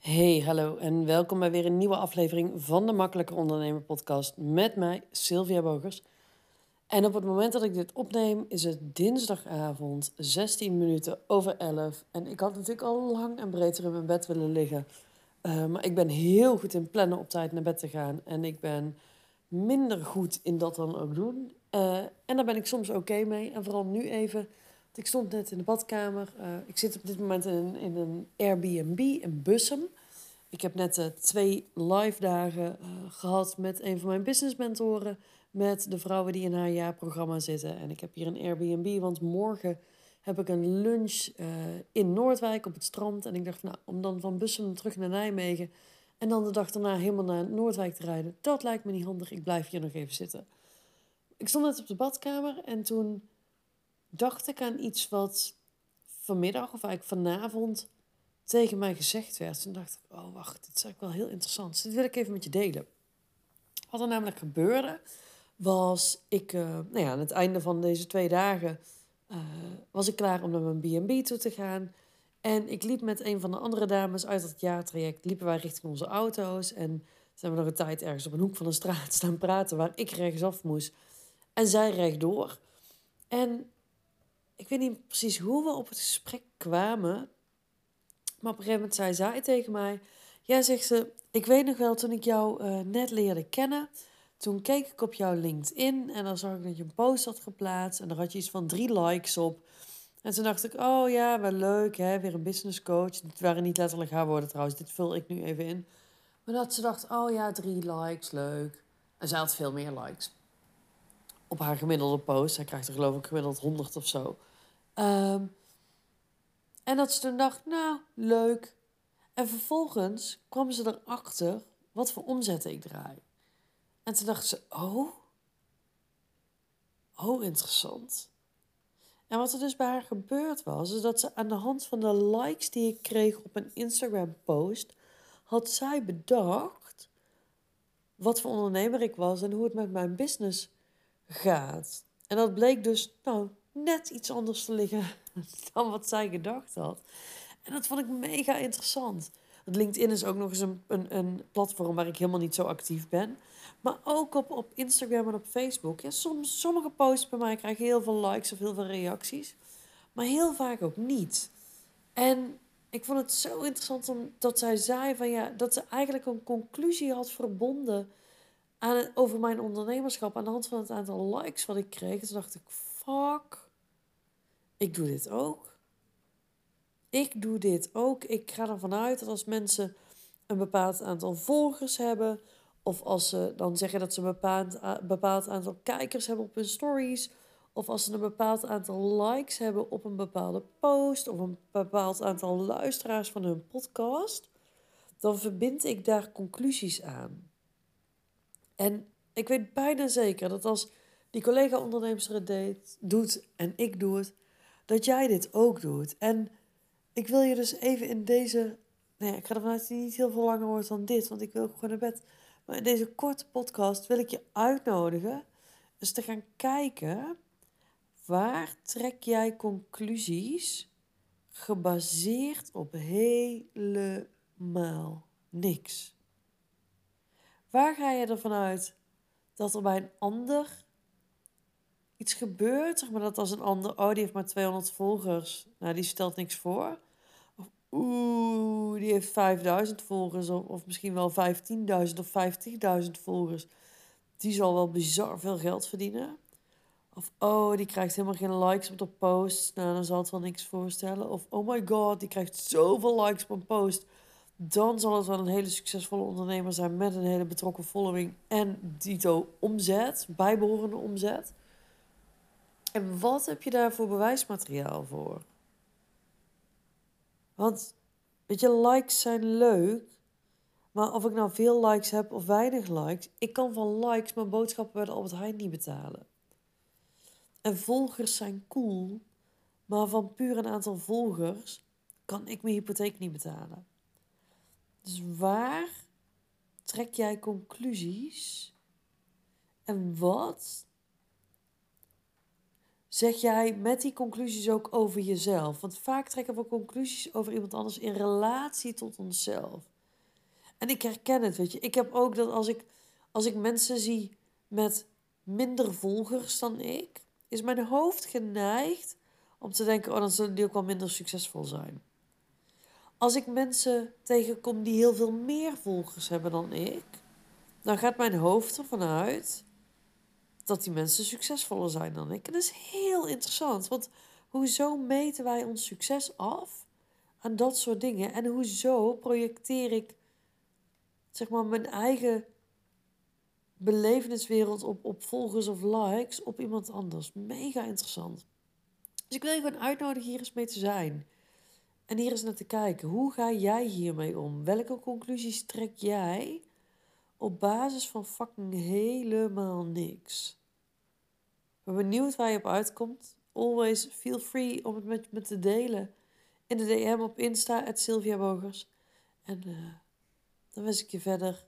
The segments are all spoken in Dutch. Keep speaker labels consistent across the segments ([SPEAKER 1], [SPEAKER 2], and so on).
[SPEAKER 1] Hey, hallo en welkom bij weer een nieuwe aflevering van de Makkelijke Ondernemer podcast met mij, Sylvia Bogers. En op het moment dat ik dit opneem is het dinsdagavond, 16 minuten over 11. En ik had natuurlijk al lang en breed in mijn bed willen liggen. Uh, maar ik ben heel goed in plannen op tijd naar bed te gaan. En ik ben minder goed in dat dan ook doen. Uh, en daar ben ik soms oké mee. En vooral nu even ik stond net in de badkamer. Uh, ik zit op dit moment in, in een Airbnb in Bussum. Ik heb net uh, twee live dagen uh, gehad met een van mijn business mentoren. Met de vrouwen die in haar jaarprogramma zitten. En ik heb hier een Airbnb, want morgen heb ik een lunch in Noordwijk op het strand. En ik dacht, nou, om dan van Bussum terug naar Nijmegen. En dan de dag daarna helemaal naar Noordwijk te rijden. Dat lijkt me niet handig. Ik blijf hier nog even zitten. Ik stond net op de badkamer en toen dacht ik aan iets wat vanmiddag of eigenlijk vanavond tegen mij gezegd werd. Toen dacht ik, oh wacht, dit is eigenlijk wel heel interessant. Dus dit wil ik even met je delen. Wat er namelijk gebeurde, was ik, uh, nou ja, aan het einde van deze twee dagen uh, was ik klaar om naar mijn B&B toe te gaan. En ik liep met een van de andere dames uit het jaartraject, liepen wij richting onze auto's. En zijn we nog een tijd ergens op een hoek van de straat staan praten waar ik rechtsaf moest en zij rechtdoor. En ik weet niet precies hoe we op het gesprek kwamen. Maar op een gegeven moment zei zij tegen mij: Ja, zegt ze, ik weet nog wel toen ik jou uh, net leerde kennen. Toen keek ik op jouw LinkedIn en dan zag ik dat je een post had geplaatst. En daar had je iets van drie likes op. En toen dacht ik: Oh ja, wel leuk, hè? weer een business coach. Dit waren niet letterlijk haar woorden trouwens, dit vul ik nu even in. Maar dat ze dacht: Oh ja, drie likes, leuk. En zij had veel meer likes. Op haar gemiddelde post. Zij krijgt er geloof ik gemiddeld 100 of zo. Um, en dat ze toen dacht, nou, leuk. En vervolgens kwam ze erachter wat voor omzet ik draai. En toen dacht ze, oh, oh, interessant. En wat er dus bij haar gebeurd was, is dat ze aan de hand van de likes die ik kreeg op een Instagram-post, had zij bedacht wat voor ondernemer ik was en hoe het met mijn business gaat. En dat bleek dus, nou, net iets anders te liggen dan wat zij gedacht had. En dat vond ik mega interessant. LinkedIn is ook nog eens een, een, een platform waar ik helemaal niet zo actief ben. Maar ook op, op Instagram en op Facebook. Ja, soms, sommige posts bij mij krijgen heel veel likes of heel veel reacties. Maar heel vaak ook niet. En ik vond het zo interessant omdat zij zei van ja, dat ze eigenlijk een conclusie had verbonden aan over mijn ondernemerschap aan de hand van het aantal likes wat ik kreeg. Toen dacht ik, ik doe dit ook. Ik doe dit ook. Ik ga ervan uit dat als mensen een bepaald aantal volgers hebben, of als ze dan zeggen dat ze een bepaald, bepaald aantal kijkers hebben op hun stories, of als ze een bepaald aantal likes hebben op een bepaalde post, of een bepaald aantal luisteraars van hun podcast, dan verbind ik daar conclusies aan. En ik weet bijna zeker dat als die collega-ondernemer het deed, doet en ik doe het, dat jij dit ook doet. En ik wil je dus even in deze. Nee, ik ga ervan uit dat het niet heel veel langer wordt dan dit, want ik wil gewoon naar bed. Maar in deze korte podcast wil ik je uitnodigen eens te gaan kijken waar trek jij conclusies gebaseerd op helemaal niks. Waar ga je ervan uit dat er bij een ander iets gebeurt, zeg maar dat als een ander, oh die heeft maar 200 volgers, nou die stelt niks voor. Of oeh, die heeft 5000 volgers of, of misschien wel 15.000 of 50.000 volgers. Die zal wel bizar veel geld verdienen. Of oh, die krijgt helemaal geen likes op de post. Nou, dan zal het wel niks voorstellen. Of oh my god, die krijgt zoveel likes op een post. Dan zal het wel een hele succesvolle ondernemer zijn met een hele betrokken following en dito omzet, bijbehorende omzet. En wat heb je daar voor bewijsmateriaal voor? Want, weet je, likes zijn leuk. Maar of ik nou veel likes heb of weinig likes, ik kan van likes mijn boodschappen bij de Albert Heijn niet betalen. En volgers zijn cool, maar van puur een aantal volgers kan ik mijn hypotheek niet betalen. Dus waar trek jij conclusies? En wat zeg jij met die conclusies ook over jezelf? Want vaak trekken we conclusies over iemand anders in relatie tot onszelf. En ik herken het, weet je. Ik heb ook dat als ik, als ik mensen zie met minder volgers dan ik, is mijn hoofd geneigd om te denken: oh, dan zullen die ook wel minder succesvol zijn. Als ik mensen tegenkom die heel veel meer volgers hebben dan ik, dan gaat mijn hoofd ervan uit dat die mensen succesvoller zijn dan ik. En dat is heel interessant, want hoezo meten wij ons succes af aan dat soort dingen? En hoezo projecteer ik zeg maar mijn eigen beleveniswereld op, op volgers of likes op iemand anders? Mega interessant. Dus ik wil je gewoon uitnodigen hier eens mee te zijn. En hier eens naar te kijken. Hoe ga jij hiermee om? Welke conclusies trek jij op basis van fucking helemaal niks? Ben benieuwd waar je op uitkomt. Always feel free om het met me te delen. In de DM op Insta, at Sylvia Bogers. En uh, dan wens ik je verder,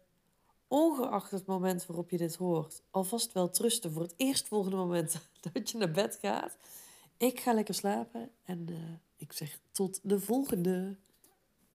[SPEAKER 1] ongeacht het moment waarop je dit hoort, alvast wel trusten voor het eerstvolgende moment dat je naar bed gaat. Ik ga lekker slapen en uh, ik zeg tot de volgende.